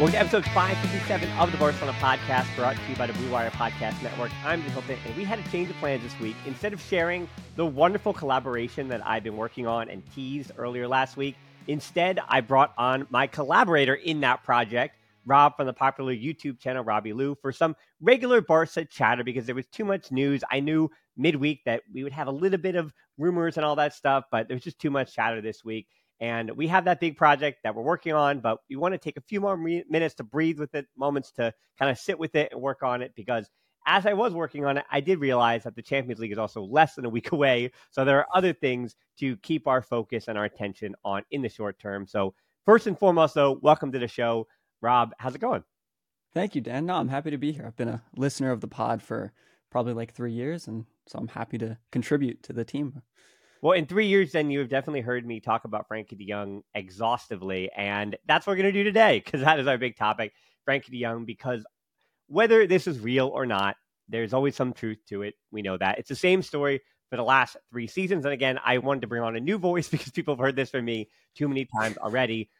Welcome to episode 557 of the Barcelona podcast, brought to you by the Blue Wire Podcast Network. I'm Jim Hilton, and we had a change of plans this week. Instead of sharing the wonderful collaboration that I've been working on and teased earlier last week, instead I brought on my collaborator in that project, Rob from the popular YouTube channel Robby Lou, for some regular Barca chatter because there was too much news. I knew midweek that we would have a little bit of rumors and all that stuff, but there was just too much chatter this week. And we have that big project that we're working on, but we want to take a few more re- minutes to breathe with it, moments to kind of sit with it and work on it because as I was working on it, I did realize that the Champions League is also less than a week away. So there are other things to keep our focus and our attention on in the short term. So, first and foremost, though, welcome to the show. Rob, how's it going? Thank you, Dan. No, I'm happy to be here. I've been a listener of the pod for probably like three years, and so I'm happy to contribute to the team. Well, in three years, then you have definitely heard me talk about Frenkie de Jong exhaustively, and that's what we're going to do today because that is our big topic, Frenkie de Jong. Because whether this is real or not, there's always some truth to it. We know that it's the same story for the last three seasons. And again, I wanted to bring on a new voice because people have heard this from me too many times already.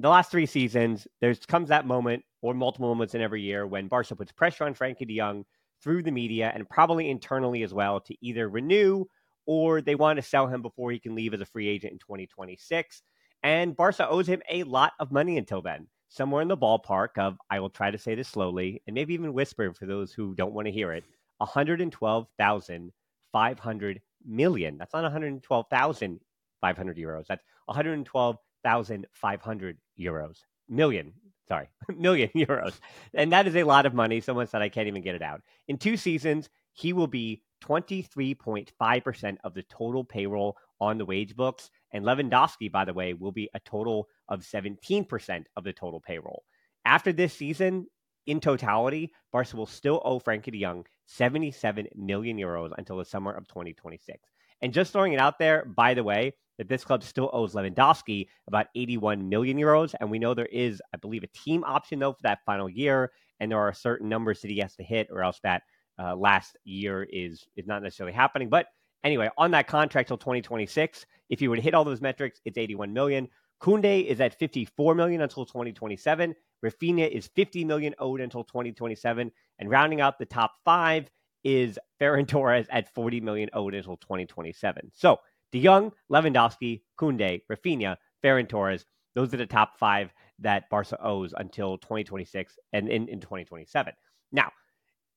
The last three seasons, there's comes that moment or multiple moments in every year when Barca puts pressure on Frenkie de Jong through the media and probably internally as well to either renew or they want to sell him before he can leave as a free agent in 2026. And Barca owes him a lot of money until then, somewhere in the ballpark of, I will try to say this slowly and maybe even whisper for those who don't want to hear it, 112,500 million. That's not 112,500 euros. That's 112,500 euros. Million, sorry, million euros. And that is a lot of money. Someone said I can't even get it out. In two seasons, he will be 23.5% of the total payroll on the wage books. And Lewandowski, by the way, will be a total of 17% of the total payroll. After this season, in totality, Barca will still owe Frenkie de Jong 77 million euros until the summer of 2026. And just throwing it out there, by the way, that this club still owes Lewandowski about 81 million euros. And we know there is, I believe, a team option, though, for that final year. And there are certain numbers that he has to hit, or else that uh, last year is is not necessarily happening. But anyway, on that contract till 2026, if you would hit all those metrics, it's 81 million. Koundé is at 54 million until 2027. Raphinha is 50 million owed until 2027, and rounding out the top five is Ferran Torres at 40 million owed until 2027. So De Jong, Lewandowski, Koundé, Raphinha, Ferran Torres, those are the top five that Barca owes until 2026 and in, in 2027. Now,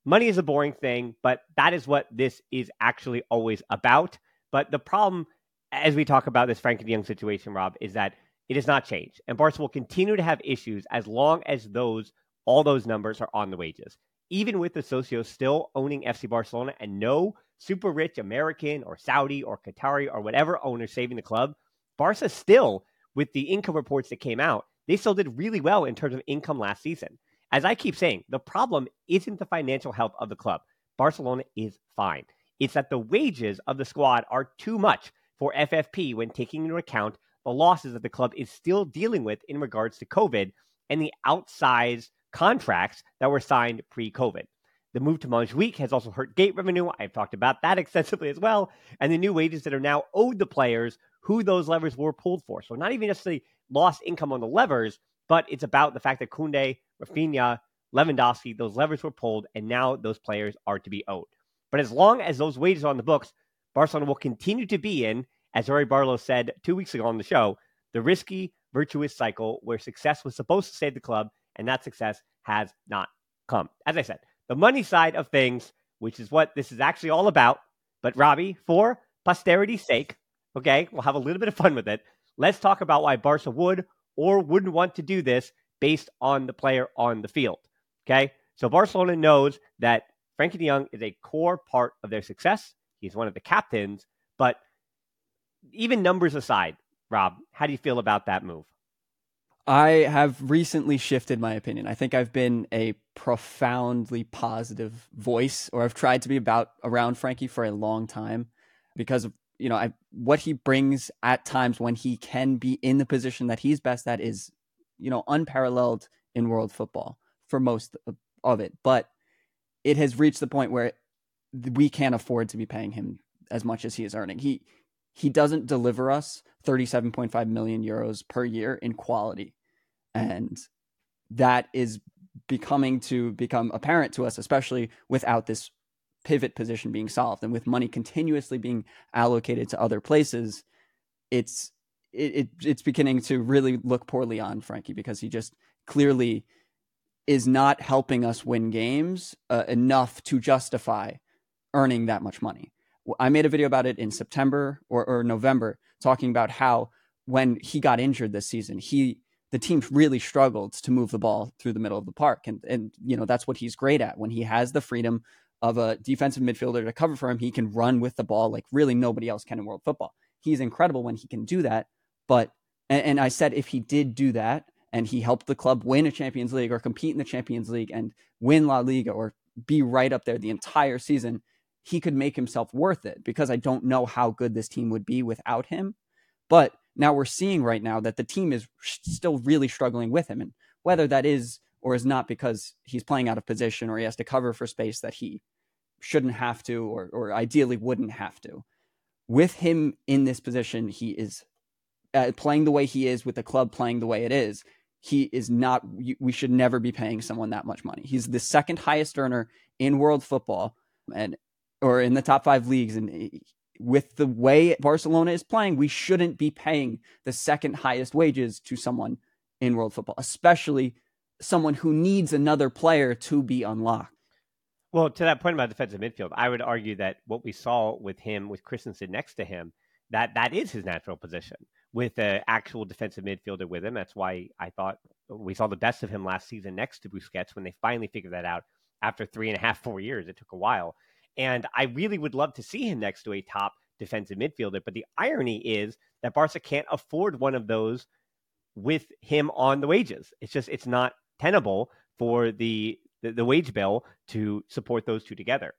money is a boring thing, but that is what this is actually always about. But the problem, as we talk about this Frenkie de Jong situation, Rob, is that it has not changed. And Barca will continue to have issues as long as those all those numbers are on the wages. Even with the socios still owning FC Barcelona and no super rich American or Saudi or Qatari or whatever owner saving the club, Barca still, with the income reports that came out, they still did really well in terms of income last season. As I keep saying, the problem isn't the financial health of the club. Barcelona is fine. It's that the wages of the squad are too much for FFP when taking into account the losses that the club is still dealing with in regards to COVID and the outsized contracts that were signed pre COVID. The move to Montjuic has also hurt gate revenue. I've talked about that extensively as well. And the new wages that are now owed the players who those levers were pulled for. So not even necessarily lost income on the levers, but it's about the fact that Koundé, Raphinha, Lewandowski, those levers were pulled, and now those players are to be owed. But as long as those wages are on the books, Barcelona will continue to be in, as Rory Barlow said two weeks ago on the show, the risky, virtuous cycle where success was supposed to save the club, and that success has not come. As I said, the money side of things, which is what this is actually all about. But Robbie, for posterity's sake, okay, we'll have a little bit of fun with it. Let's talk about why Barca would or wouldn't want to do this based on the player on the field. Okay, so Barcelona knows that Frenkie de Jong is a core part of their success. He's one of the captains, but even numbers aside, Rob, how do you feel about that move? I have recently shifted my opinion. I think I've been a profoundly positive voice, or I've tried to be about around Frenkie for a long time because of you know I, what he brings at times when he can be in the position that he's best at is you know unparalleled in world football for most of it. But it has reached the point where we can't afford to be paying him as much as he is earning. He he doesn't deliver us 37.5 million euros per year in quality. And that is becoming to become apparent to us, especially without this pivot position being solved and with money continuously being allocated to other places. It's it, it it's beginning to really look poorly on Frenkie because he just clearly is not helping us win games uh, enough to justify earning that much money. I made a video about it in September or, or November, talking about how when he got injured this season, he the team really struggled to move the ball through the middle of the park, and and you know that's what he's great at. When he has the freedom of a defensive midfielder to cover for him, he can run with the ball like really nobody else can in world football. He's incredible when he can do that. But and, and I said if he did do that and he helped the club win a Champions League or compete in the Champions League and win La Liga or be right up there the entire season, he could make himself worth it because I don't know how good this team would be without him. But now we're seeing right now that the team is still really struggling with him. And whether that is or is not because he's playing out of position or he has to cover for space that he shouldn't have to or, or ideally wouldn't have to. With him in this position, he is uh, playing the way he is with the club playing the way it is he is not we should never be paying someone that much money he's the second highest earner in world football and or in the top five leagues and with the way barcelona is playing we shouldn't be paying the second highest wages to someone in world football especially someone who needs another player to be unlocked well to that point about defensive midfield i would argue that what we saw with him with christensen next to him that that is his natural position with an actual defensive midfielder with him. That's why I thought we saw the best of him last season next to Busquets when they finally figured that out after three and a half, four years. It took a while. And I really would love to see him next to a top defensive midfielder. But the irony is that Barca can't afford one of those with him on the wages. It's just, it's not tenable for the, the, the wage bill to support those two together.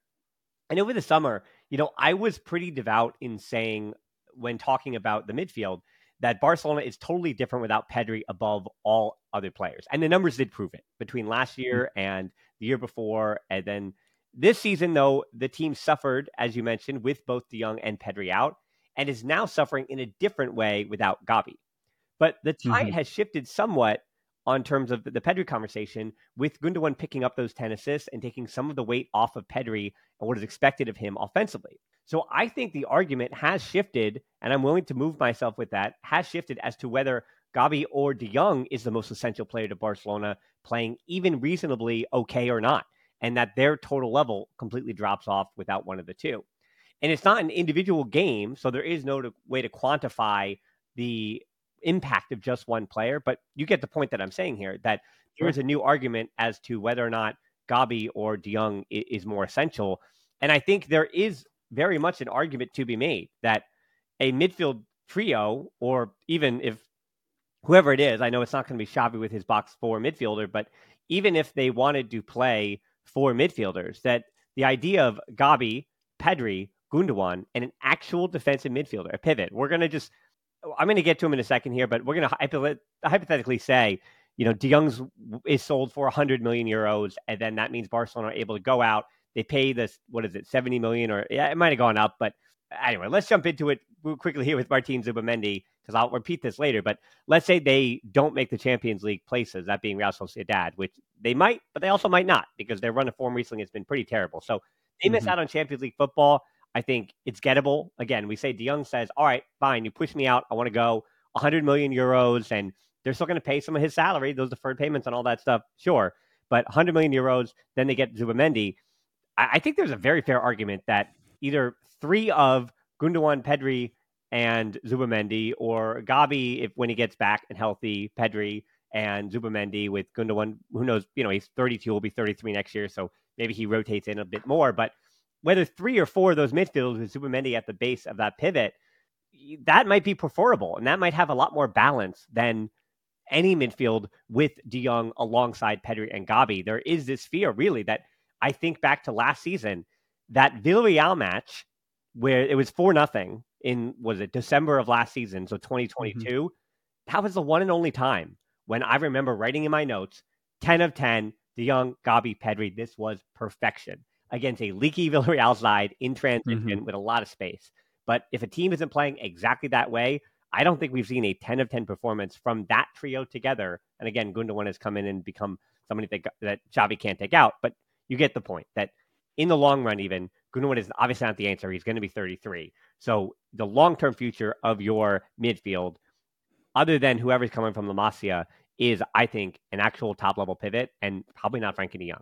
And over the summer, you know, I was pretty devout in saying when talking about the midfield that Barcelona is totally different without Pedri above all other players. And the numbers did prove it between last mm. year and the year before. And then this season, though, the team suffered, as you mentioned, with both De Jong and Pedri out, and is now suffering in a different way without Gavi. But the tide mm-hmm. has shifted somewhat on terms of the Pedri conversation, with Gundogan picking up those 10 assists and taking some of the weight off of Pedri and what is expected of him offensively. So I think the argument has shifted, and I'm willing to move myself with that, has shifted as to whether Gavi or De Jong is the most essential player to Barcelona playing even reasonably okay or not, and that their total level completely drops off without one of the two. And it's not an individual game, so there is no way to quantify the impact of just one player. But you get the point that I'm saying here that there is a new argument as to whether or not Gavi or De Jong is more essential. And I think there is very much an argument to be made that a midfield trio, or even if whoever it is, I know it's not going to be Xavi with his box four midfielder, but even if they wanted to play four midfielders, that the idea of Gavi, Pedri, Gundogan, and an actual defensive midfielder, a pivot, we're going to just, I'm going to get to him in a second here, but we're going to hypothetically say you know, De Jong's is sold for 100 million euros, and then that means Barcelona are able to go out. They pay this, what is it, 70 million, or yeah, it might have gone up, but anyway, let's jump into it quickly here with Martin Zubimendi because I'll repeat this later. But let's say they don't make the Champions League places, that being Real Sociedad, which they might, but they also might not because their run of form recently has been pretty terrible. So they mm-hmm. miss out on Champions League football. I think it's gettable. Again, we say De says, "All right, fine, you push me out. I want to go 100 million euros, and they're still going to pay some of his salary, those deferred payments and all that stuff. Sure, but 100 million euros. Then they get Zubimendi. I, I think there's a very fair argument that either three of Gundogan, Pedri, and Zubimendi, or Gavi if when he gets back and healthy, Pedri and Zubimendi with Gundogan. Who knows? You know, he's 32, will be 33 next year, so maybe he rotates in a bit more. But whether three or four of those midfielders with Zubimendi at the base of that pivot, that might be preferable, and that might have a lot more balance than any midfield with De Jong alongside Pedri and Gavi. There is this fear, really, that I think back to last season, that Villarreal match where it was four nothing in was it December of last season, so 2022. Mm-hmm. That was the one and only time when I remember writing in my notes, 10 of 10, De Jong, Gavi, Pedri. This was perfection against a leaky Villarreal side in transition mm-hmm. with a lot of space. But if a team isn't playing exactly that way, I don't think we've seen a 10 of 10 performance from that trio together. And again, Gundogan has come in and become somebody that, that Xavi can't take out. But you get the point that in the long run, even Gundogan is obviously not the answer. He's going to be 33. So the long term future of your midfield, other than whoever's coming from La Masia, is I think an actual top level pivot and probably not Frenkie de Jong.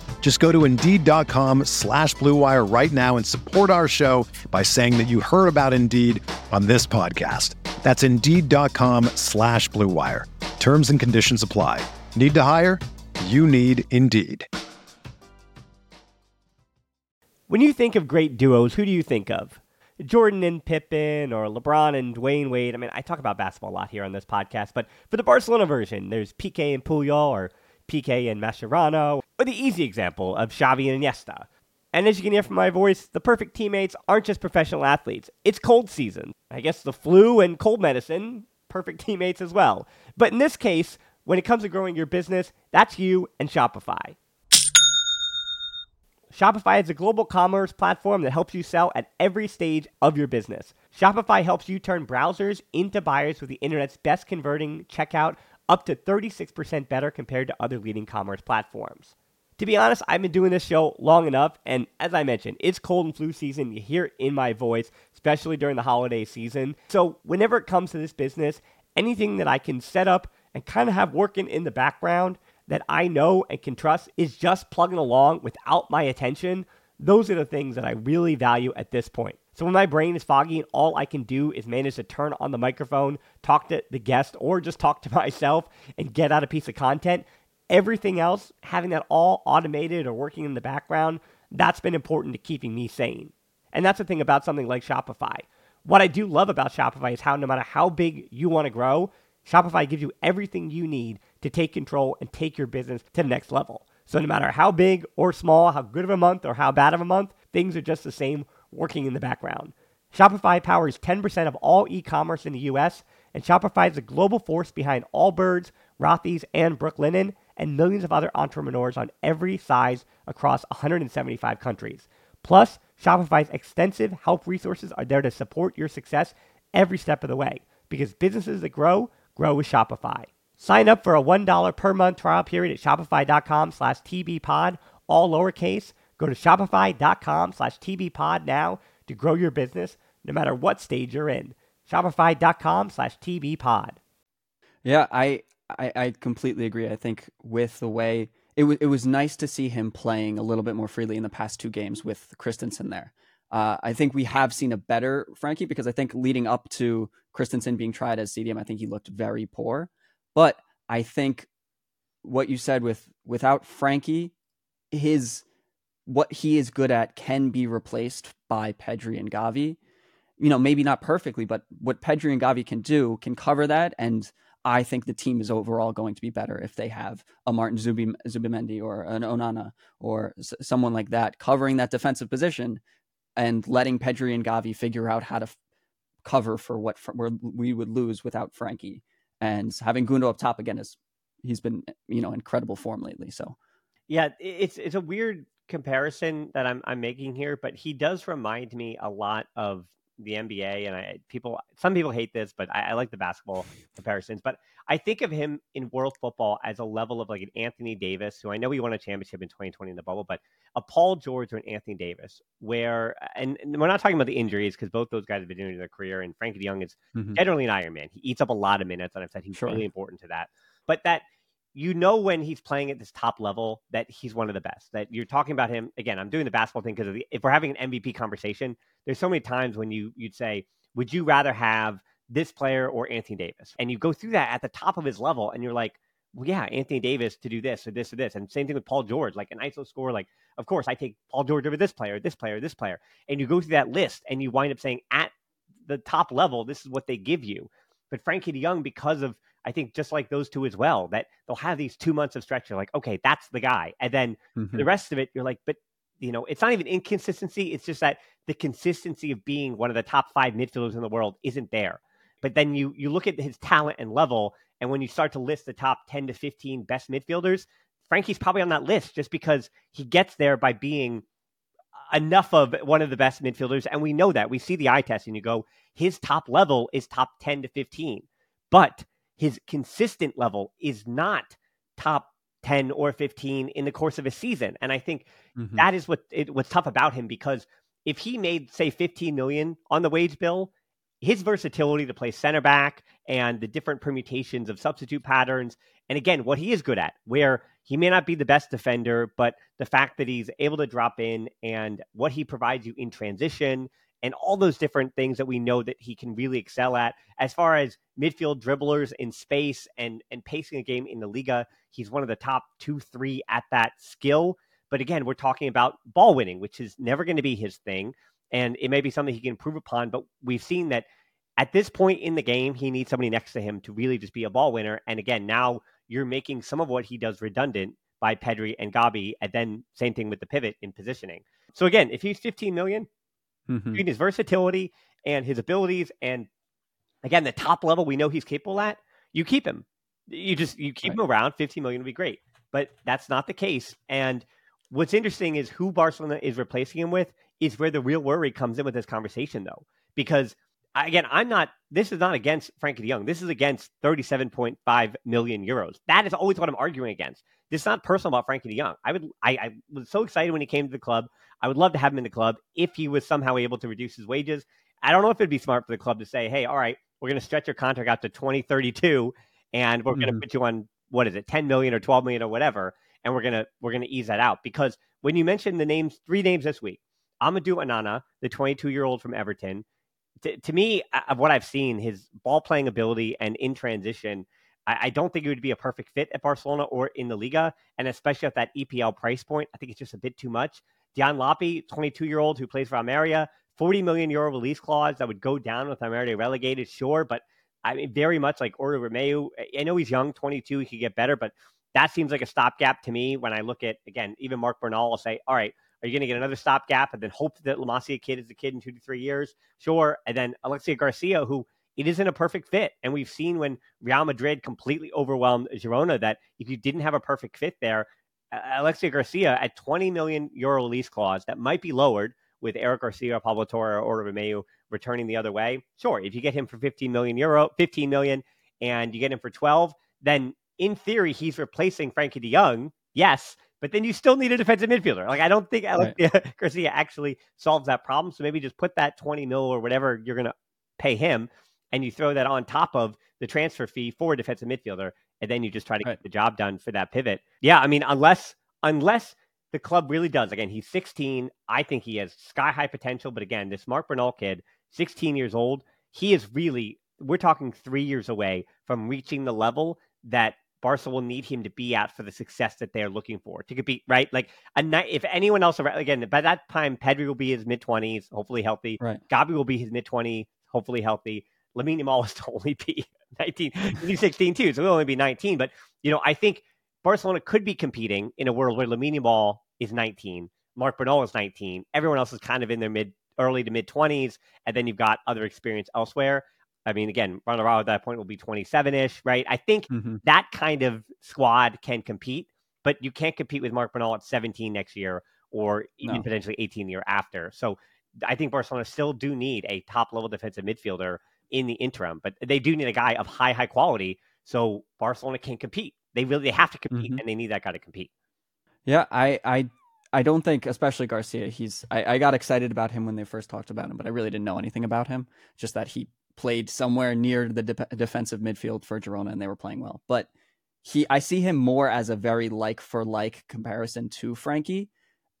Just go to Indeed.com slash BlueWire right now and support our show by saying that you heard about Indeed on this podcast. That's Indeed.com slash BlueWire. Terms and conditions apply. Need to hire? You need Indeed. When you think of great duos, who do you think of? Jordan and Pippen or LeBron and Dwyane Wade. I mean, I talk about basketball a lot here on this podcast, but for the Barcelona version, there's Piqué and Puyol or Piqué and Mascherano, or the easy example of Xavi and Iniesta. And as you can hear from my voice, the perfect teammates aren't just professional athletes. It's cold season. I guess the flu and cold medicine, perfect teammates as well. But in this case, when it comes to growing your business, that's you and Shopify. Shopify is a global commerce platform that helps you sell at every stage of your business. Shopify helps you turn browsers into buyers with the internet's best converting checkout up to 36% better compared to other leading commerce platforms. To be honest, I've been doing this show long enough, and as I mentioned, it's cold and flu season. You hear it in my voice, especially during the holiday season. So, whenever it comes to this business, anything that I can set up and kind of have working in the background that I know and can trust is just plugging along without my attention, those are the things that I really value at this point. So when my brain is foggy and all I can do is manage to turn on the microphone, talk to the guest, or just talk to myself and get out a piece of content, everything else, having that all automated or working in the background, that's been important to keeping me sane. And that's the thing about something like Shopify. What I do love about Shopify is how no matter how big you want to grow, Shopify gives you everything you need to take control and take your business to the next level. So no matter how big or small, how good of a month or how bad of a month, things are just the same working in the background. Shopify powers 10% of all e-commerce in the US, and Shopify is the global force behind Allbirds, Rothy's, and Brooklinen, and millions of other entrepreneurs on every size across 175 countries. Plus, Shopify's extensive help resources are there to support your success every step of the way because businesses that grow grow with Shopify. Sign up for a $1 per month trial period at shopify.com slash tbpod, all lowercase. Go to shopify.com slash tbpod now to grow your business no matter what stage you're in. Shopify.com slash tbpod. Yeah, I, I, I completely agree. I think with the way it, w- it was nice to see him playing a little bit more freely in the past two games with Christensen there. Uh, I think we have seen a better Frenkie because I think leading up to Christensen being tried as CDM, I think he looked very poor. But I think what you said with without Frenkie, his what he is good at can be replaced by Pedri and Gavi. You know, maybe not perfectly, but what Pedri and Gavi can do can cover that. And I think the team is overall going to be better if they have a Martin Zubi, Zubimendi or an Onana or s- someone like that covering that defensive position and letting Pedri and Gavi figure out how to f- cover for what we would lose without Frenkie. And having Gundo up top again is he's been you know incredible form lately. So yeah, it's it's a weird comparison that I'm I'm making here, but he does remind me a lot of the NBA, and I people some people hate this, but I, I, like the basketball comparisons. But I think of him in world football as a level of like an Anthony Davis, who I know he won a championship in 2020 in the bubble, but a Paul George or an Anthony Davis, where and, and we're not talking about the injuries because both those guys have been doing their career, and Frenkie de Jong is mm-hmm. generally an Iron Man. He eats up a lot of minutes, and I've said he's sure. really important to that. But that you know when he's playing at this top level that he's one of the best. That you're talking about him again. I'm doing the basketball thing because if we're having an MVP conversation, there's so many times when you you'd say, would you rather have this player or Anthony Davis? And you go through that at the top of his level, and you're like, well, yeah, Anthony Davis to do this or this or this, and same thing with Paul George, like an ISO score. Like, of course, I take Paul George over this player, this player, this player, and you go through that list, and you wind up saying at the top level, this is what they give you. But Frenkie de Jong, because of I think just like those two as well, that they'll have these two months of stretch. You're like, okay, that's the guy. And then mm-hmm. the rest of it, you're like, but you know, it's not even inconsistency. It's just that the consistency of being one of the top five midfielders in the world isn't there. But then you you look at his talent and level, and when you start to list the top 10 to 15 best midfielders, Frenkie's probably on that list just because he gets there by being enough of one of the best midfielders. And we know that. We see the eye test and you go, his top level is top 10 to 15. But his consistent level is not top 10 or 15 in the course of a season. And I think mm-hmm. that is what it, what's tough about him because if he made say 15 million on the wage bill, his versatility to play center back and the different permutations of substitute patterns and again what he is good at where he may not be the best defender but the fact that he's able to drop in and what he provides you in transition and all those different things that we know that he can really excel at. As far as midfield dribblers in space and and pacing a game in the Liga, he's one of the top two, three at that skill. But again, we're talking about ball winning, which is never going to be his thing. And it may be something he can improve upon, but we've seen that at this point in the game, he needs somebody next to him to really just be a ball winner. And again, now you're making some of what he does redundant by Pedri and Gavi, and then same thing with the pivot in positioning. So again, if he's 15 million, mm-hmm. between his versatility and his abilities, and again, the top level we know he's capable at, you keep him. You just you keep right. him around. 15 million would be great, but that's not the case. And what's interesting is who Barcelona is replacing him with is where the real worry comes in with this conversation, though, because again, I'm not. This is not against Frenkie De Jong. This is against 37.5 million euros. That is always what I'm arguing against. This is not personal about Frenkie de Jong. I would. I, I was so excited when he came to the club. I would love to have him in the club if he was somehow able to reduce his wages. I don't know if it'd be smart for the club to say, "Hey, all right, we're going to stretch your contract out to 2032, and we're mm-hmm. going to put you on what is it, 10 million or 12 million or whatever, and we're gonna we're gonna ease that out." Because when you mentioned the names, three names this week, Amadou Onana, the 22 year old from Everton, to, to me, of what I've seen, his ball playing ability and in transition, I, I, don't think it would be a perfect fit at Barcelona or in the Liga, and especially at that EPL price point. I think it's just a bit too much. Dion Lopy, 22 year old who plays for Almeria, 40 million euro release clause that would go down with Almeria relegated, sure, but I mean, very much like Oriol Romeu. I know he's young, 22, he could get better, but that seems like a stopgap to me when I look at, again, even Marc Bernal will say, all right, are you going to get another stopgap and then hope that La Masia kid is a kid in two to three years? Sure. And then Aleix Garcia, who it isn't a perfect fit. And we've seen when Real Madrid completely overwhelmed Girona that if you didn't have a perfect fit there, Aleix Garcia at 20 million euro lease clause that might be lowered with Eric Garcia, Pablo Torre, or Romeu returning the other way. Sure, if you get him for 15 million euro, 15 million, and you get him for 12, then in theory he's replacing Frenkie De Jong Yes, but then you still need a defensive midfielder. Like I don't think Alex right. Garcia actually solves that problem. So maybe just put that 20 mil or whatever you're going to pay him and you throw that on top of the transfer fee for a defensive midfielder and then you just try to right. get the job done for that pivot. Yeah, I mean unless unless the club really does. Again, he's 16. I think he has sky high potential, but again, this Marc Bernal kid, 16 years old, he is really we're talking 3 years away from reaching the level that Barca will need him to be at for the success that they're looking for to compete, right? Like a night, if anyone else around, again, by that time, Pedri will be his mid twenties, hopefully healthy. Right. Gavi will be his mid twenty, hopefully healthy. Lamine Yamal will only be 19, he's 16 too, so he'll only be 19. But, you know, I think Barcelona could be competing in a world where Lamine Ball is 19, Marc Bernal is 19, everyone else is kind of in their mid, early to mid 20s, and then you've got other experience elsewhere. I mean, again, Ronaldo at that point will be 27 ish, right? I think mm-hmm. that kind of squad can compete, but you can't compete with Marc Bernal at 17 next year or even no. potentially 18 year after. So I think Barcelona still do need a top level defensive midfielder in the interim, but they do need a guy of high, high quality. So Barcelona can compete. They really they have to compete, mm-hmm. and they need that guy to compete. Yeah, I, I I don't think, especially Garcia, he's. I, I got excited about him when they first talked about him, but I really didn't know anything about him. Just that he played somewhere near the de- defensive midfield for Girona and they were playing well. But he, I see him more as a very like for like comparison to Frenkie.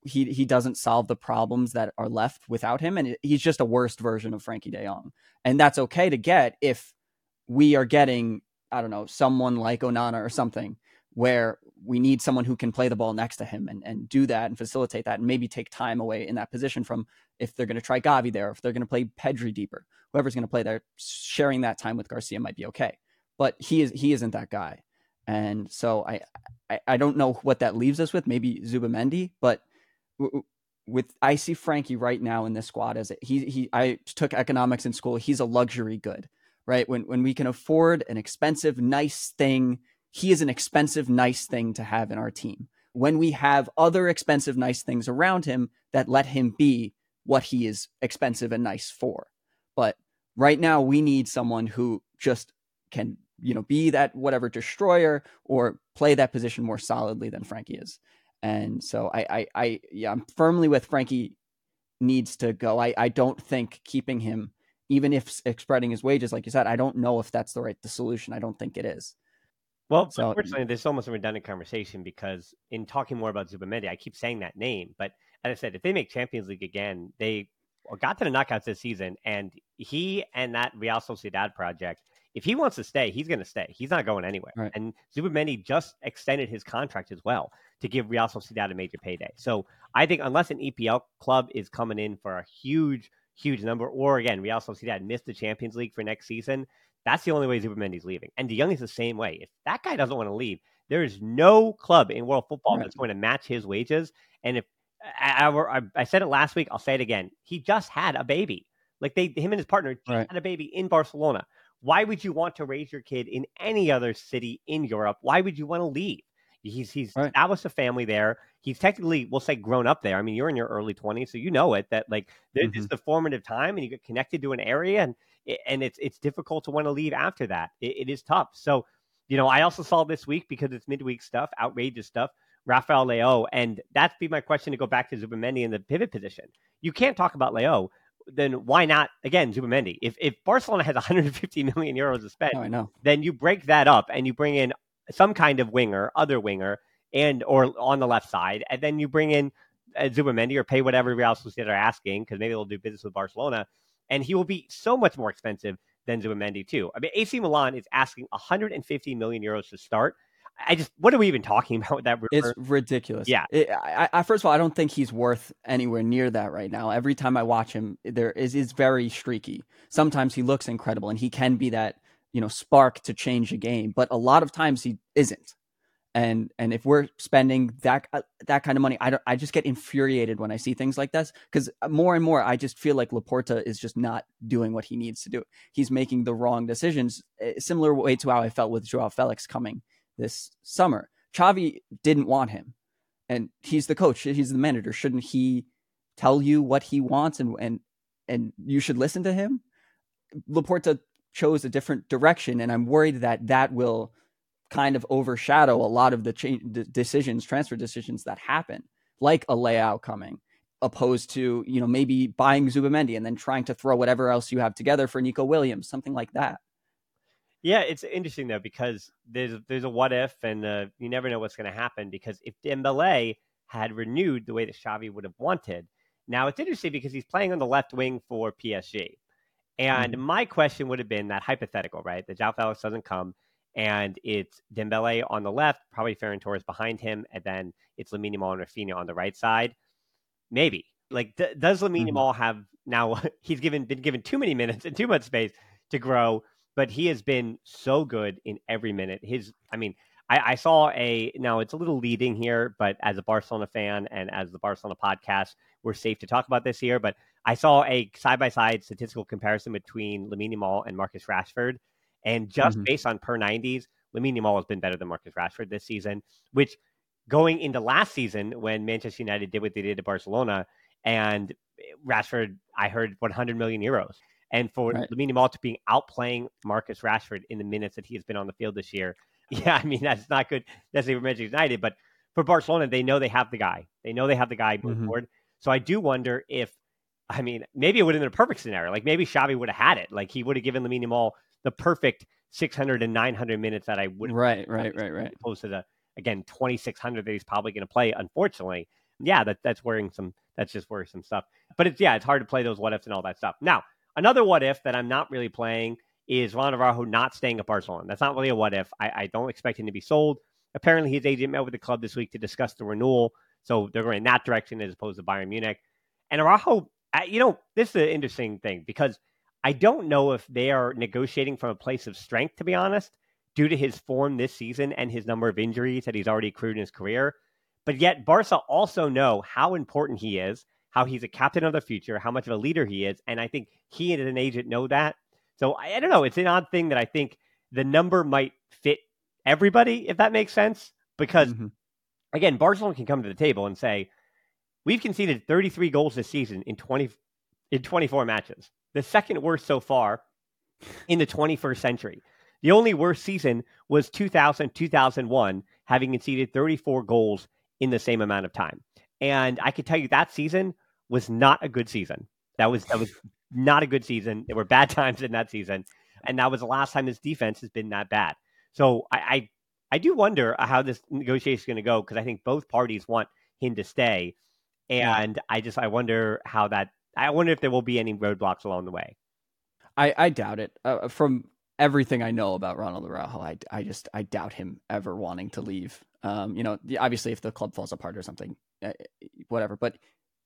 He he doesn't solve the problems that are left without him, and he's just a worst version of Frenkie De Jong, and that's okay to get if we are getting I don't know someone like Onana or something where we need someone who can play the ball next to him and, and do that and facilitate that and maybe take time away in that position from if they're going to try Gavi there, if they're going to play Pedri deeper, whoever's going to play there, sharing that time with Garcia might be okay. But he is he isn't that guy, and so I I, I don't know what that leaves us with. Maybe Zubimendi, but with I see Frenkie right now in this squad as a, he he I took economics in school. He's a luxury good, right? When when we can afford an expensive nice thing, he is an expensive nice thing to have in our team. When we have other expensive nice things around him that let him be what he is expensive and nice for. But right now we need someone who just can, you know, be that whatever destroyer or play that position more solidly than Frenkie is. And so I, I, I yeah, I'm firmly with Frenkie needs to go. I, I don't think keeping him, even if spreading his wages, like you said, I don't know if that's the right the solution. I don't think it is. Well, so, unfortunately, there's almost a redundant conversation because in talking more about Zubimendi, I keep saying that name, but as I said, if they make Champions League again, they got to the knockouts this season, and he and that Real Sociedad project, if he wants to stay, he's going to stay. He's not going anywhere. Right. And Zubimendi just extended his contract as well to give Real Sociedad a major payday. So I think unless an EPL club is coming in for a huge, huge number, or again, Real Sociedad missed the Champions League for next season, that's the only way Zubimendi's leaving. And De Jong is the same way. If that guy doesn't want to leave, there is no club in world football right. that's going to match his wages. And if I, I, I, said it last week. I'll say it again. He just had a baby. Like they, him and his partner right. had a baby in Barcelona. Why would you want to raise your kid in any other city in Europe? Why would you want to leave? He's he's right. established a family there. He's technically, we'll say, grown up there. I mean, you're in your early 20s, so you know it. That like mm-hmm. it's the formative time, and you get connected to an area, and and it's it's difficult to want to leave after that. it, it is tough. So, you know, I also saw this week because it's midweek stuff, outrageous stuff. Rafael Leao. And that's be my question to go back to Zubimendi in the pivot position. You can't talk about Leao. Then why not again Zubimendi? If if Barcelona has 150 million euros to spend, oh, I know. then you break that up and you bring in some kind of winger, other winger, and or on the left side, and then you bring in uh, Zubimendi or pay whatever Real Sociedad are asking because maybe they'll do business with Barcelona, and he will be so much more expensive than Zubimendi too. I mean, AC Milan is asking 150 million euros to start. I just, what are we even talking about with that? Rumor? It's ridiculous. Yeah. It, I, I, first of all, I don't think he's worth anywhere near that right now. Every time I watch him, there is is very streaky. Sometimes he looks incredible, and he can be that you know spark to change a game. But a lot of times he isn't. And and if we're spending that uh, that kind of money, I don't. I just get infuriated when I see things like this because more and more I just feel like Laporta is just not doing what he needs to do. He's making the wrong decisions. Eh, similar way to how I felt with Joao Felix coming this summer. Xavi didn't want him, and he's the coach. He's the manager. Shouldn't he tell you what he wants and and and you should listen to him? Laporta chose a different direction, and I'm worried that that will kind of overshadow a lot of the decisions, transfer decisions that happen, like a Leao coming, opposed to you know maybe buying Zubimendi and then trying to throw whatever else you have together for Nico Williams, something like that. Yeah, it's interesting though because there's there's a what if, and uh, you never know what's going to happen. Because if Dembele had renewed the way that Xavi would have wanted, now it's interesting because he's playing on the left wing for PSG, and mm-hmm. my question would have been that hypothetical, right? That João Felix doesn't come, and it's Dembele on the left, probably Ferran Torres behind him, and then it's Lamine Yamal and Raphinha on the right side. Maybe like th- does Lamine mm-hmm. Yamal have now? He's given been given too many minutes and too much space to grow but he has been so good in every minute. His, I mean, I, I, saw a now it's a little leading here, but as a Barcelona fan and as the Barcelona podcast, we're safe to talk about this here. But I saw a side by side statistical comparison between Lamine Yamal and Marcus Rashford, and just mm-hmm. based on per nineties, Lamine Yamal has been better than Marcus Rashford this season. Which going into last season when Manchester United did what they did to Barcelona, and Rashford, I heard 100 million euros. And for right. Lamine Yamal to be outplaying Marcus Rashford in the minutes that he has been on the field this year, yeah, I mean that's not good necessarily for Manchester United, but for Barcelona, they know they have the guy. They know they have the guy moving mm-hmm. forward. So I do wonder if, I mean, maybe it would have been a perfect scenario. Like maybe Xavi would have had it. Like he would have given Lamine Yamal the perfect 600 and 900 minutes that I would. Right, right, right, right. Opposed to the again 2600 that he's probably going to play. Unfortunately, yeah, that that's worrying some. That's just worrisome stuff. But it's yeah, it's hard to play those what ifs and all that stuff. Now Another what if that I'm not really playing is Ron Araujo not staying at Barcelona. That's not really a what if. I, I don't expect him to be sold. Apparently, his agent met with the club this week to discuss the renewal. So they're going in that direction as opposed to Bayern Munich. And Araujo, I, you know, this is an interesting thing because I don't know if they are negotiating from a place of strength, to be honest, due to his form this season and his number of injuries that he's already accrued in his career. But yet, Barca also know how important he is how he's a captain of the future, how much of a leader he is. And I think he and an agent know that. So I, I don't know. It's an odd thing that I think the number might fit everybody, if that makes sense. Because mm-hmm. again, Barcelona can come to the table and say, we've conceded 33 goals this season in 20 in 24 matches. The second worst so far in the 21st century. The only worst season was 2000 2001, having conceded 34 goals in the same amount of time. And I can tell you that season was not a good season. That was that was not a good season. There were bad times in that season, and that was the last time this defense has been that bad. So I I, I do wonder how this negotiation is going to go because I think both parties want him to stay, and yeah. I just I wonder how that I wonder if there will be any roadblocks along the way. I I doubt it. Uh, from everything I know about Ronald Araujo, I I just I doubt him ever wanting to leave. Um, you know, obviously if the club falls apart or something, whatever. But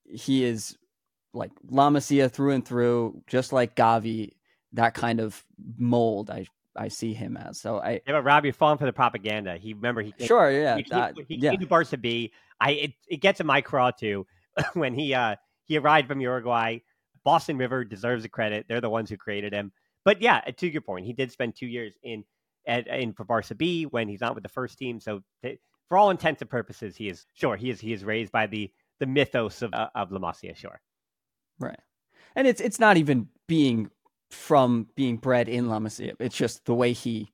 he is like La Masia through and through, just like Gavi, that kind of mold. I I see him as. So I yeah, but Rob, you're falling for the propaganda. He remember he sure yeah he, that, he, he yeah. came to Barca B. I it, it gets in my craw too when he uh he arrived from Uruguay. Boston River deserves the credit. They're the ones who created him. But yeah, to your point, he did spend two years in at, in for Barca B when he's not with the first team. So th- for all intents and purposes, he is sure he is he is raised by the the mythos of uh, of La Masia, sure. Right, and it's it's not even being from being bred in La Masia. It's just the way he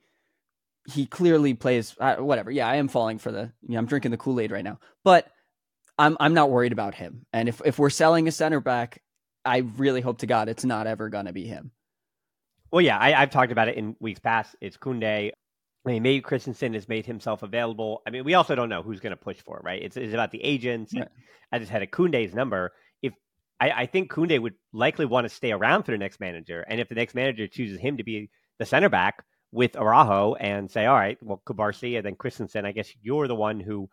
he clearly plays. Uh, whatever. Yeah, I am falling for the. You know, I'm drinking the Kool Aid right now, but I'm I'm not worried about him. And if if we're selling a center back, I really hope to God it's not ever gonna be him. Well, yeah, I, have talked about it in weeks past. It's Koundé. I mean, maybe Christensen has made himself available. I mean, we also don't know who's going to push for it, right? It's, it's about the agents. Right. I just had a Koundé's number. If I, I think Koundé would likely want to stay around for the next manager, and if the next manager chooses him to be the center back with Araujo and say, all right, well, Cubarsí and then Christensen, I guess you're the one who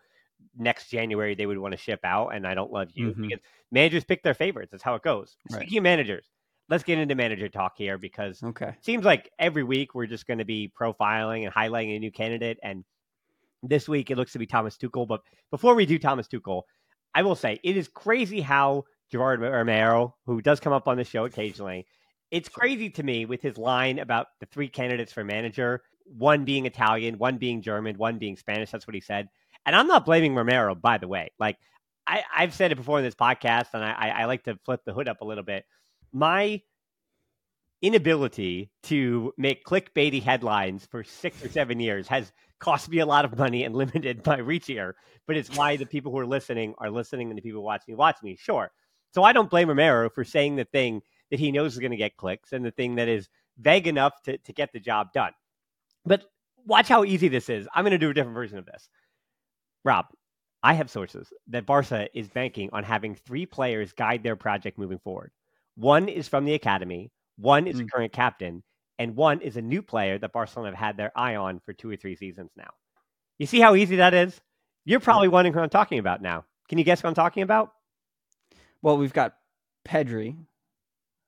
next January they would want to ship out, and I don't love you mm-hmm. because managers pick their favorites. That's how it goes. Right. Speaking of managers, let's get into manager talk here because okay. it seems like every week we're just going to be profiling and highlighting a new candidate. And this week it looks to be Thomas Tuchel. But before we do Thomas Tuchel, I will say it is crazy how Gerard Romero, who does come up on the show occasionally, it's crazy to me with his line about the three candidates for manager, one being Italian, one being German, one being Spanish. That's what he said. And I'm not blaming Romero, by the way. Like I, have said it before in this podcast, and I, I like to flip the hood up a little bit my inability to make clickbaity headlines for six or seven years has cost me a lot of money and limited my reach here. But it's why the people who are listening are listening and the people watching watch me. Sure. So I don't blame Romero for saying the thing that he knows is going to get clicks and the thing that is vague enough to, to get the job done. But watch how easy this is. I'm going to do a different version of this. Rob, I have sources that Barca is banking on having three players guide their project moving forward. One is from the academy, one is mm. a current captain, and one is a new player that Barcelona have had their eye on for two or three seasons now. You see how easy that is? You're probably wondering who I'm talking about now. Can you guess who I'm talking about? Well, we've got Pedri,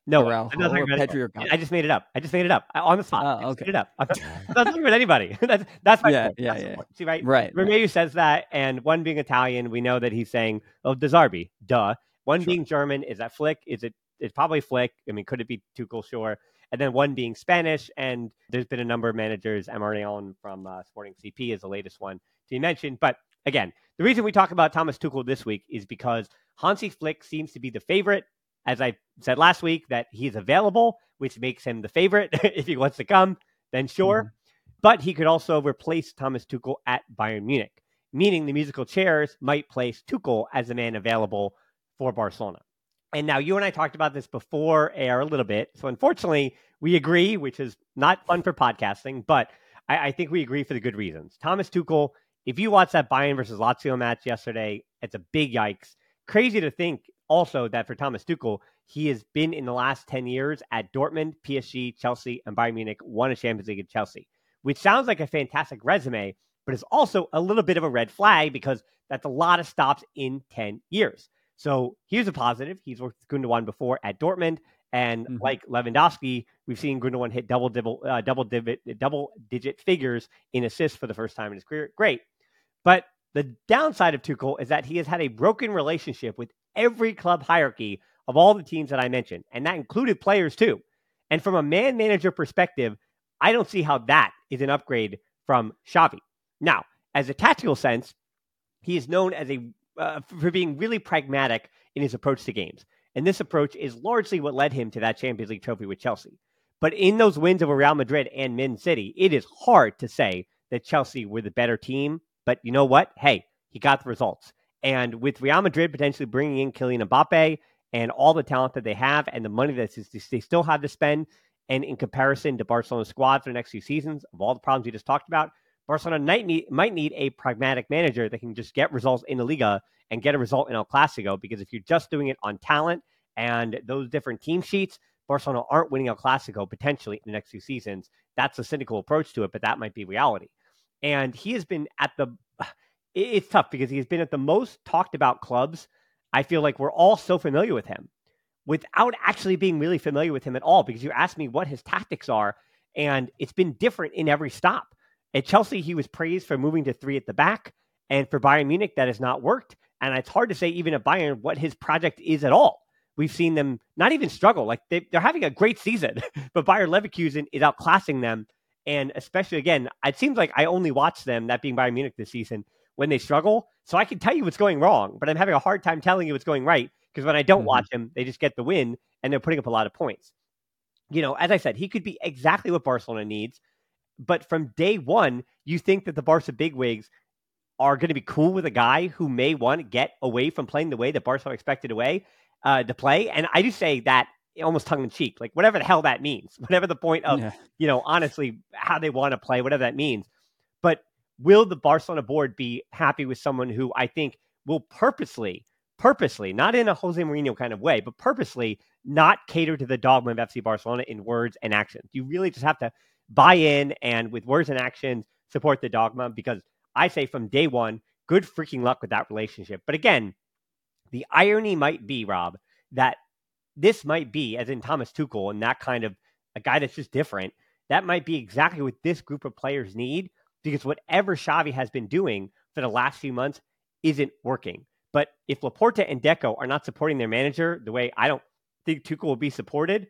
no, Araujo, Pedri or I just made it up. I just made it up I, on the spot. Oh, okay. made it up. I'm not talking about anybody. that's that's my yeah, point. yeah, that's yeah. See, right, right. Right. says that, and one being Italian, we know that he's saying, "Oh, De Zerbi, duh." One sure. being German, is that Flick? Is it? It's probably Flick. I mean, could it be Tuchel? Sure. And then one being Spanish, and there's been a number of managers. Amorim from uh, Sporting CP is the latest one to be mentioned. But again, the reason we talk about Thomas Tuchel this week is because Hansi Flick seems to be the favorite as I said last week, that he's available, which makes him the favorite if he wants to come, then sure. Mm-hmm. But he could also replace Thomas Tuchel at Bayern Munich, meaning the musical chairs might place Tuchel as the man available for Barcelona. And now you and I talked about this before air a little bit. So unfortunately, we agree, which is not fun for podcasting, but I, I think we agree for the good reasons. Thomas Tuchel, if you watch that Bayern versus Lazio match yesterday, it's a big yikes. Crazy to think also that for Thomas Tuchel, he has been in the last 10 years at Dortmund, PSG, Chelsea, and Bayern Munich, won a Champions League at Chelsea, which sounds like a fantastic resume, but is also a little bit of a red flag because that's a lot of stops in 10 years. So here's a positive. He's worked with Gundogan before at Dortmund. And mm-hmm. like Lewandowski, we've seen Gundogan hit double double uh, double digit double digit figures in assists for the first time in his career. Great, but the downside of Tuchel is that he has had a broken relationship with every club hierarchy of all the teams that I mentioned, and that included players too. And from a man manager perspective, I don't see how that is an upgrade from Xavi. Now, as a tactical sense, he is known as a uh, for being really pragmatic in his approach to games. And this approach is largely what led him to that Champions League trophy with Chelsea. But in those wins over Real Madrid and Man City, it is hard to say that Chelsea were the better team. But you know what? Hey, he got the results. And with Real Madrid potentially bringing in Kylian Mbappe and all the talent that they have and the money that they still have to spend, and in comparison to Barcelona's squad for the next few seasons, of all the problems we just talked about, Barcelona might need, might need a pragmatic manager that can just get results in the Liga and get a result in El Clasico. Because if you're just doing it on talent and those different team sheets, Barcelona aren't winning El Clasico potentially in the next few seasons. That's a cynical approach to it, but that might be reality. And he has been at the it's tough because he's been at the most talked about clubs. I feel like we're all so familiar with him without actually being really familiar with him at all because you asked me what his tactics are, and it's been different in every stop. At Chelsea, he was praised for moving to three at the back, and for Bayern Munich, that has not worked. And it's hard to say, even at Bayern, what his project is at all. We've seen them not even struggle. Like they, are having a great season, but Bayern Leverkusen is outclassing them. And especially again, it seems like I only watch them, that being Bayern Munich this season, when they struggle. So I can tell you what's going wrong, but I'm having a hard time telling you what's going right because when I don't mm-hmm. watch them, they just get the win and they're putting up a lot of points. You know, as I said, he could be exactly what Barcelona needs, but from day one, you think that the Barca bigwigs are going to be cool with a guy who may want to get away from playing the way that Barcelona expected away uh, to play. And I do say that almost tongue in cheek, like whatever the hell that means, whatever the point of, yeah. you know, honestly, how they want to play, whatever that means. But will the Barcelona board be happy with someone who I think will purposely, purposely, not in a Jose Mourinho kind of way, but purposely not cater to the dogma of FC Barcelona in words and actions? You really just have to buy in and with words and actions support the dogma because I say from day one, good freaking luck with that relationship. But again, the irony might be, Rob, that this might be, as in Thomas Tuchel and that kind of a guy that's just different, that might be exactly what this group of players need because whatever Xavi has been doing for the last few months isn't working. But if Laporta and Deco are not supporting their manager the way I don't think Tuchel will be supported,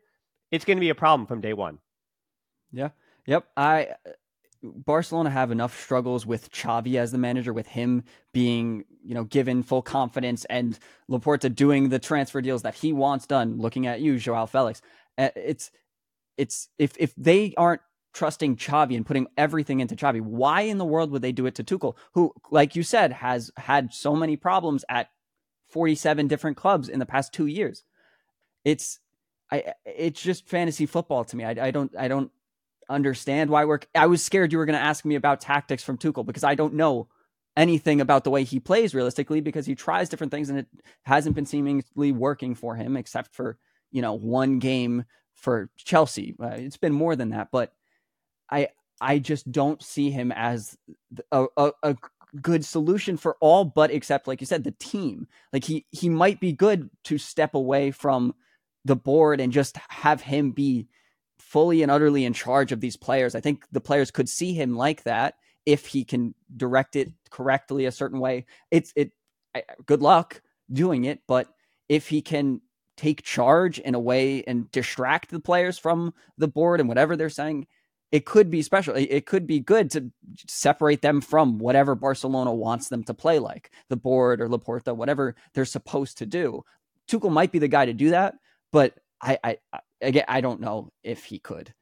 it's going to be a problem from day one. Yeah. Yep. I Barcelona have enough struggles with Xavi as the manager, with him being, you know, given full confidence and Laporta doing the transfer deals that he wants done. Looking at you, Joao Felix, uh, it's it's if if they aren't trusting Xavi and putting everything into Xavi. Why in the world would they do it to Tuchel, who, like you said, has had so many problems at 47 different clubs in the past two years? It's I it's just fantasy football to me. I, I don't I don't understand why we're. I was scared you were going to ask me about tactics from Tuchel because I don't know anything about the way he plays realistically because he tries different things and it hasn't been seemingly working for him except for you know one game for Chelsea. Uh, it's been more than that, but I I just don't see him as a, a, a good solution for all but except like you said the team. Like he he might be good to step away from the board and just have him be fully and utterly in charge of these players. I think the players could see him like that if he can direct it correctly a certain way. It's it good luck doing it, but if he can take charge in a way and distract the players from the board and whatever they're saying, it could be special. It could be good to separate them from whatever Barcelona wants them to play like, the board or Laporta, whatever they're supposed to do. Tuchel might be the guy to do that, but I, I, I again, I don't know if he could.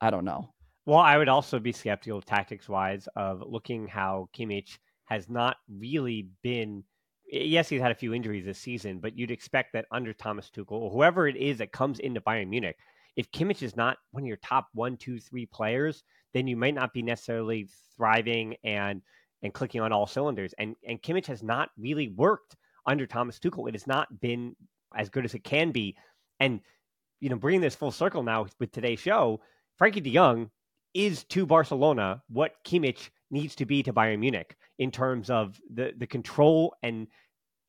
I don't know. Well, I would also be skeptical tactics wise of looking how Kimmich has not really been. Yes, he's had a few injuries this season, but you'd expect that under Thomas Tuchel or whoever it is that comes into Bayern Munich, if Kimmich is not one of your top one, two, three players, then you might not be necessarily thriving and and clicking on all cylinders. And and Kimmich has not really worked under Thomas Tuchel. It has not been as good as it can be. And you know, bringing this full circle now with today's show, Frenkie De Jong is to Barcelona what Kimmich needs to be to Bayern Munich in terms of the the control and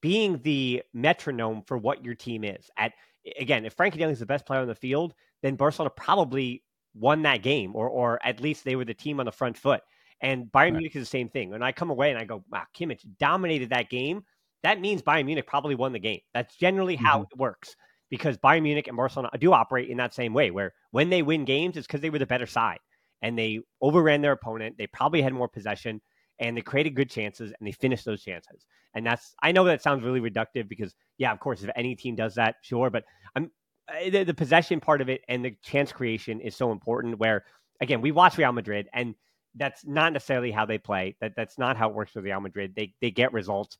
being the metronome for what your team is. At again, if Frenkie De Jong is the best player on the field, then Barcelona probably won that game, or or at least they were the team on the front foot. And Bayern right. Munich is the same thing. When I come away and I go, wow, Kimmich dominated that game, that means Bayern Munich probably won the game. That's generally how mm-hmm. it works because Bayern Munich and Barcelona do operate in that same way, where when they win games, it's because they were the better side and they overran their opponent. They probably had more possession and they created good chances and they finished those chances. And that's I know that sounds really reductive because yeah, of course, if any team does that, sure, but I'm uh, the, the possession part of it and the chance creation is so important. Where again, we watch Real Madrid and that's not necessarily how they play. That that's not how it works for Real Madrid. They they get results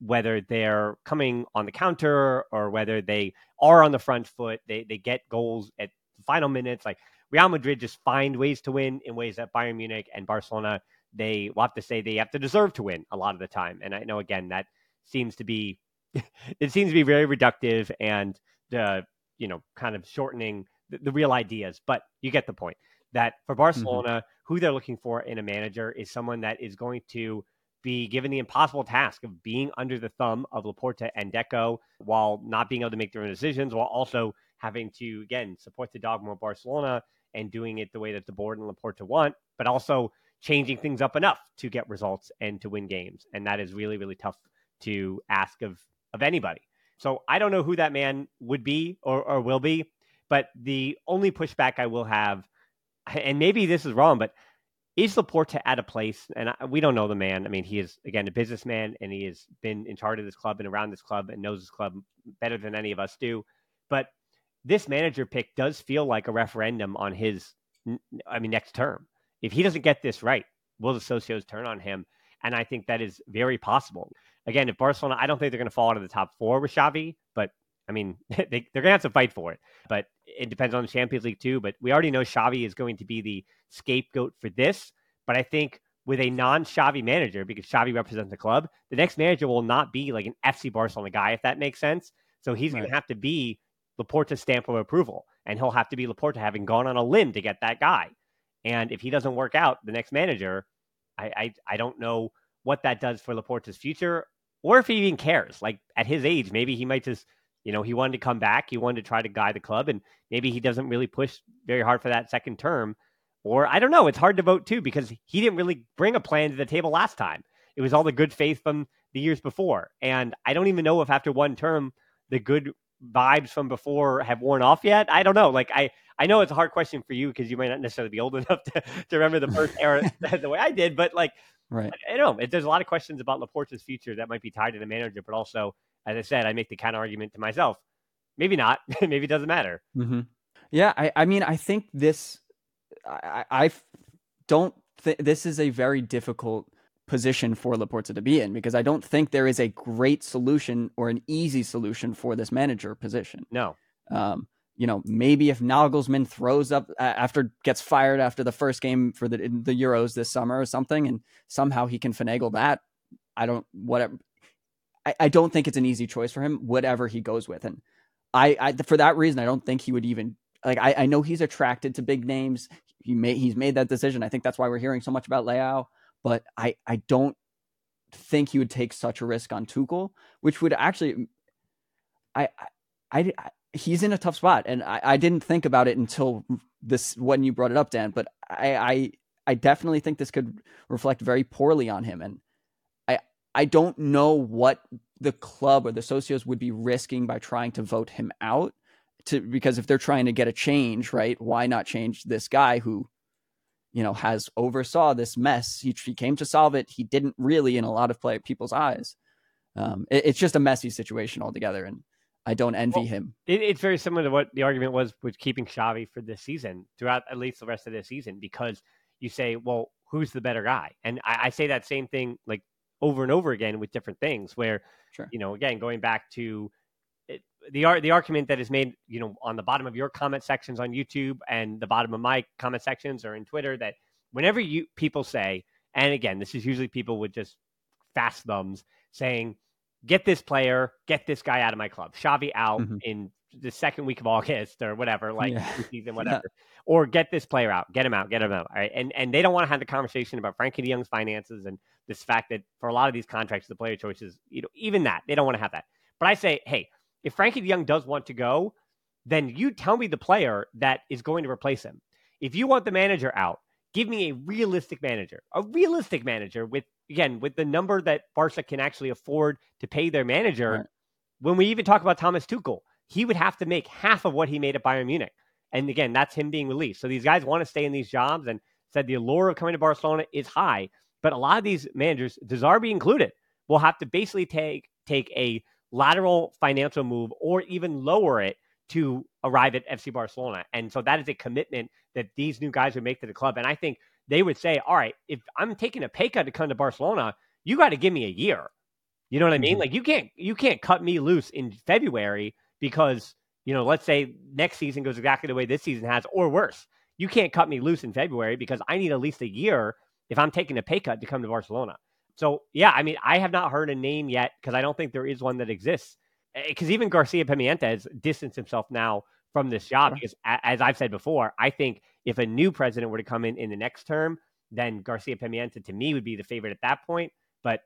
whether they're coming on the counter or whether they are on the front foot. They they get goals at the final minutes. Like Real Madrid just find ways to win in ways that Bayern Munich and Barcelona they will have to say they have to deserve to win a lot of the time. And I know again that seems to be it seems to be very reductive and the you know kind of shortening the, the real ideas. But you get the point that for mm-hmm. Barcelona, mm-hmm. who they're looking for in a manager is someone that is going to be given the impossible task of being under the thumb of Laporta and Deco while not being able to make their own decisions, while also having to, again, support the dogma of Barcelona and doing it the way that the board and Laporta want, but also changing things up enough to get results and to win games. And that is really, really tough to ask of, of anybody. So I don't know who that man would be or, or will be, but the only pushback I will have, and maybe this is wrong, but is Laporta at a place, and I, we don't know the man. I mean, he is again a businessman, and he has been in charge of this club and around this club and knows this club better than any of us do. But this manager pick does feel like a referendum on his, I mean, next term. If he doesn't get this right, will the socios turn on him? And I think that is very possible. Again, if Barcelona, I don't think they're going to fall out of the top four with Xavi, but I mean, they, they're going to have to fight for it. But it depends on the Champions League too. But we already know Xavi is going to be the scapegoat for this. But I think with a non-Xavi manager, because Xavi represents the club, the next manager will not be like an FC Barcelona guy, if that makes sense. So he's right. going to have to be Laporta's stamp of approval, and he'll have to be Laporta having gone on a limb to get that guy. And if he doesn't work out, the next manager, I I, I don't know what that does for Laporta's future, or if he even cares. Like at his age, maybe he might just you know, he wanted to come back. He wanted to try to guide the club, and maybe he doesn't really push very hard for that second term. Or I don't know. It's hard to vote too because he didn't really bring a plan to the table last time. It was all the good faith from the years before, and I don't even know if after one term the good vibes from before have worn off yet. I don't know. Like I, I know it's a hard question for you because you might not necessarily be old enough to, to remember the first era the way I did, but like, right. I, I don't know. There's a lot of questions about Laporta's future that might be tied to the manager, but also as I said, I make the counter argument to myself. Maybe not. Maybe it doesn't matter. Mm-hmm. Yeah, I, I mean, I think this. I, I don't think this is a very difficult position for Laporta to be in because I don't think there is a great solution or an easy solution for this manager position. No. Um, you know, maybe if Nagelsmann throws up after gets fired after the first game for the the Euros this summer or something, and somehow he can finagle that. I don't whatever. I, I don't think it's an easy choice for him. Whatever he goes with, and I, I for that reason, I don't think he would even like. I, I know he's attracted to big names. He made he's made that decision. I think that's why we're hearing so much about Leao. But I I don't think he would take such a risk on Tuchel, which would actually mm, I I, I he's in a tough spot, and I, I didn't think about it until this when you brought it up, Dan. But I, I I definitely think this could reflect very poorly on him, and I don't know what the club or the socios would be risking by trying to vote him out. To because if they're trying to get a change, right? Why not change this guy who you know has oversaw this mess he, he came to solve it he didn't really in a lot of play people's eyes um, it, it's just a messy situation altogether and I don't envy well, him. It, it's very similar to what the argument was with keeping Xavi for this season, throughout at least the rest of this season, because you say, well, who's the better guy? And I, I say that same thing like over and over again with different things. Where, sure. you know, again, going back to it, the the argument that is made, you know, on the bottom of your comment sections on YouTube and the bottom of my comment sections or in Twitter, that whenever you people say, and again, this is usually people with just fast thumbs saying get this player, get this guy out of my club. Xavi out mm-hmm. in the second week of August or whatever, like yeah. season, whatever. Yeah. Or get this player out, get him out, get him out. Right. And and they don't want to have the conversation about Frenkie de Jong's finances and this fact that for a lot of these contracts, the player choices, you know, even that, they don't want to have that. But I say, hey, if Frankie de Jong does want to go, then you tell me the player that is going to replace him. If you want the manager out, give me a realistic manager, a realistic manager with again with the number that Barca can actually afford to pay their manager. Right. When we even talk about Thomas Tuchel, he would have to make half of what he made at Bayern Munich. And again, that's him being released. So these guys want to stay in these jobs and said the allure of coming to Barcelona is high. But a lot of these managers, De Zerbi included, will have to basically take take a lateral financial move or even lower it to arrive at FC Barcelona. And so that is a commitment that these new guys would make to the club. And I think they would say, all right, if I'm taking a pay cut to come to Barcelona, you got to give me a year. You know what I mean? Mm-hmm. Like you can't you can't cut me loose in February because, you know, let's say next season goes exactly the way this season has or worse. You can't cut me loose in February because I need at least a year if I'm taking a pay cut to come to Barcelona. So, yeah, I mean, I have not heard a name yet because I don't think there is one that exists because eh, even Garcia Pimienta has distanced himself now from this job because, as I've said before, I think if a new president were to come in in the next term, then Garcia Pimienta to me would be the favorite at that point, but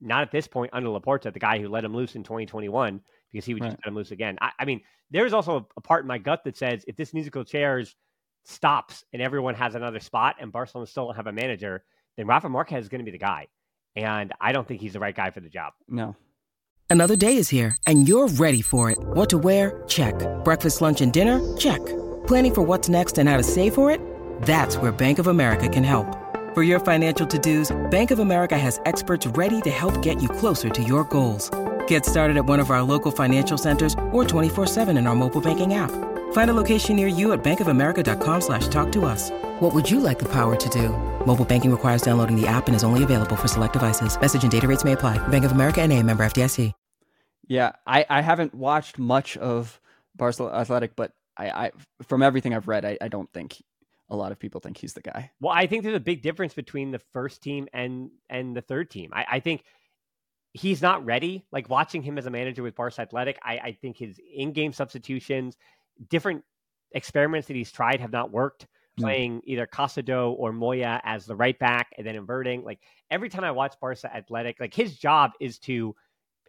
not at this point under Laporta, the guy who let him loose in 2021 because he would right. just let him loose again. I, I mean, there's also a part in my gut that says if this musical chairs stops and everyone has another spot and Barcelona still don't have a manager, then Rafa Marquez is going to be the guy. And I don't think he's the right guy for the job. No, Another day is here, and you're ready for it. What to wear? Check. Breakfast, lunch, and dinner? Check. Planning for what's next and how to save for it? That's where Bank of America can help. For your financial to-dos, Bank of America has experts ready to help get you closer to your goals. Get started at one of our local financial centers or 24-7 in our mobile banking app. Find a location near you at bankofamerica.com slash talk to us. What would you like the power to do? Mobile banking requires downloading the app and is only available for select devices. Message and data rates may apply. Bank of America and a member FDIC. Yeah, I, I haven't watched much of Barcelona Athletic, but I, I from everything I've read, I, I don't think a lot of people think he's the guy. Well, I think there's a big difference between the first team and and the third team. I, I think he's not ready. Like watching him as a manager with Barca Athletic, I, I think his in-game substitutions, different experiments that he's tried have not worked. Mm. Playing either Casado or Moya as the right back and then inverting. Like every time I watch Barca Athletic, like his job is to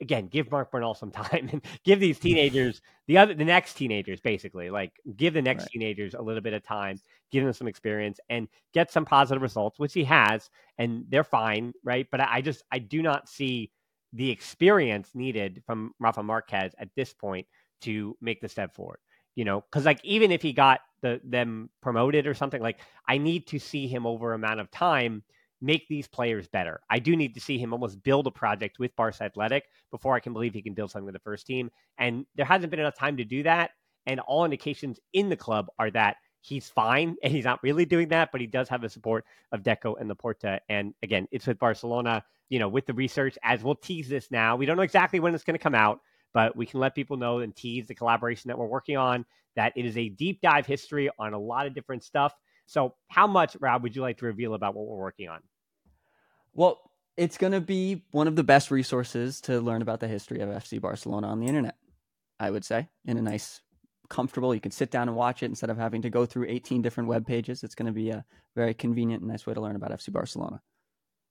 again, give Marc Bernal some time and give these teenagers the other the next teenagers basically like give the next right. teenagers a little bit of time, give them some experience and get some positive results, which he has, and they're fine, right? But I, I just I do not see the experience needed from Rafa Marquez at this point to make the step forward. You know, because like even if he got the them promoted or something, like I need to see him over amount of time make these players better. I do need to see him almost build a project with Barca Athletic before I can believe he can build something with the first team. And there hasn't been enough time to do that. And all indications in the club are that he's fine and he's not really doing that, but he does have the support of Deco and Laporta. And again, it's with Barcelona, you know, with the research as we'll tease this now. We don't know exactly when it's going to come out, but we can let people know and tease the collaboration that we're working on that it is a deep dive history on a lot of different stuff. So, how much, Rob, would you like to reveal about what we're working on? Well, it's going to be one of the best resources to learn about the history of FC Barcelona on the internet, I would say, in a nice, comfortable, you can sit down and watch it instead of having to go through 18 different web pages. It's going to be a very convenient and nice way to learn about FC Barcelona.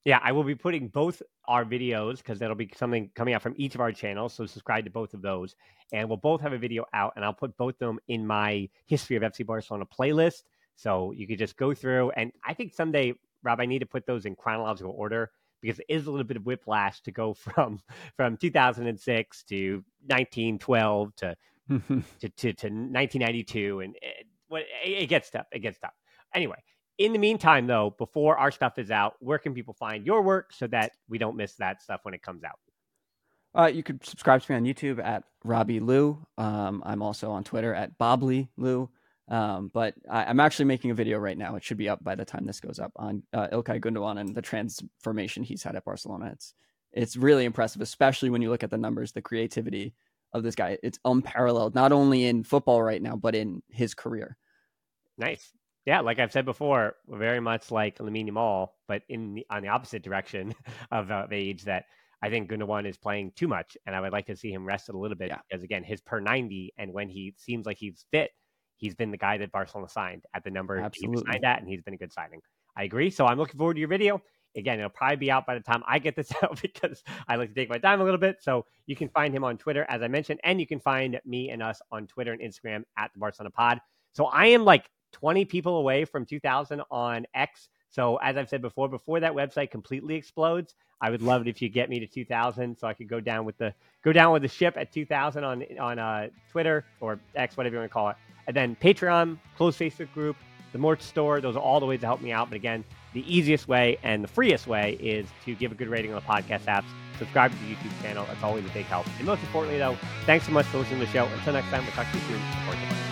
Yeah, I will be putting both our videos because that'll be something coming out from each of our channels. So subscribe to both of those, and we'll both have a video out, and I'll put both of them in my history of FC Barcelona playlist. So you could just go through, and I think someday, Rob, I need to put those in chronological order because it is a little bit of whiplash to go from from 2006 to 1912 to to, to, to 1992, and it, it gets tough. It gets tough. Anyway, in the meantime, though, before our stuff is out, where can people find your work so that we don't miss that stuff when it comes out? Uh, you could subscribe to me on YouTube at Robby Lou. Um, I'm also on Twitter at Bobley Lou. Um, but I, am actually making a video right now. It should be up by the time this goes up on uh, Ilkay Gundogan and the transformation he's had at Barcelona. It's it's really impressive, especially when you look at the numbers, the creativity of this guy. It's unparalleled, not only in football right now, but in his career. Nice yeah, like I've said before, very much like Lamine Yamal, but in the, on the opposite direction of, uh, age. That I think Gundogan is playing too much, and I would like to see him rested a little bit yeah. because again, his per ninety, and when he seems like he's fit, he's been the guy that Barcelona signed at the number Absolutely. he signed at, and he's been a good signing. I agree. So I'm looking forward to your video. Again, it'll probably be out by the time I get this out because I like to take my time a little bit. So you can find him on Twitter, as I mentioned, and you can find me and us on Twitter and Instagram at the Barcelona Pod. So I am like 20 people away from 2000 on X. So as I've said before, before that website completely explodes, I would love it if you get me to 2000, so I could go down with the go down with the ship at 2000 on on uh, Twitter or X, whatever you want to call it. And then Patreon, closed Facebook group, the merch store. Those are all the ways to help me out. But again, the easiest way and the freest way is to give a good rating on the podcast apps. Subscribe to the YouTube channel. That's always a big help. And most importantly, though, thanks so much for listening to the show. Until next time, we'll talk to you soon.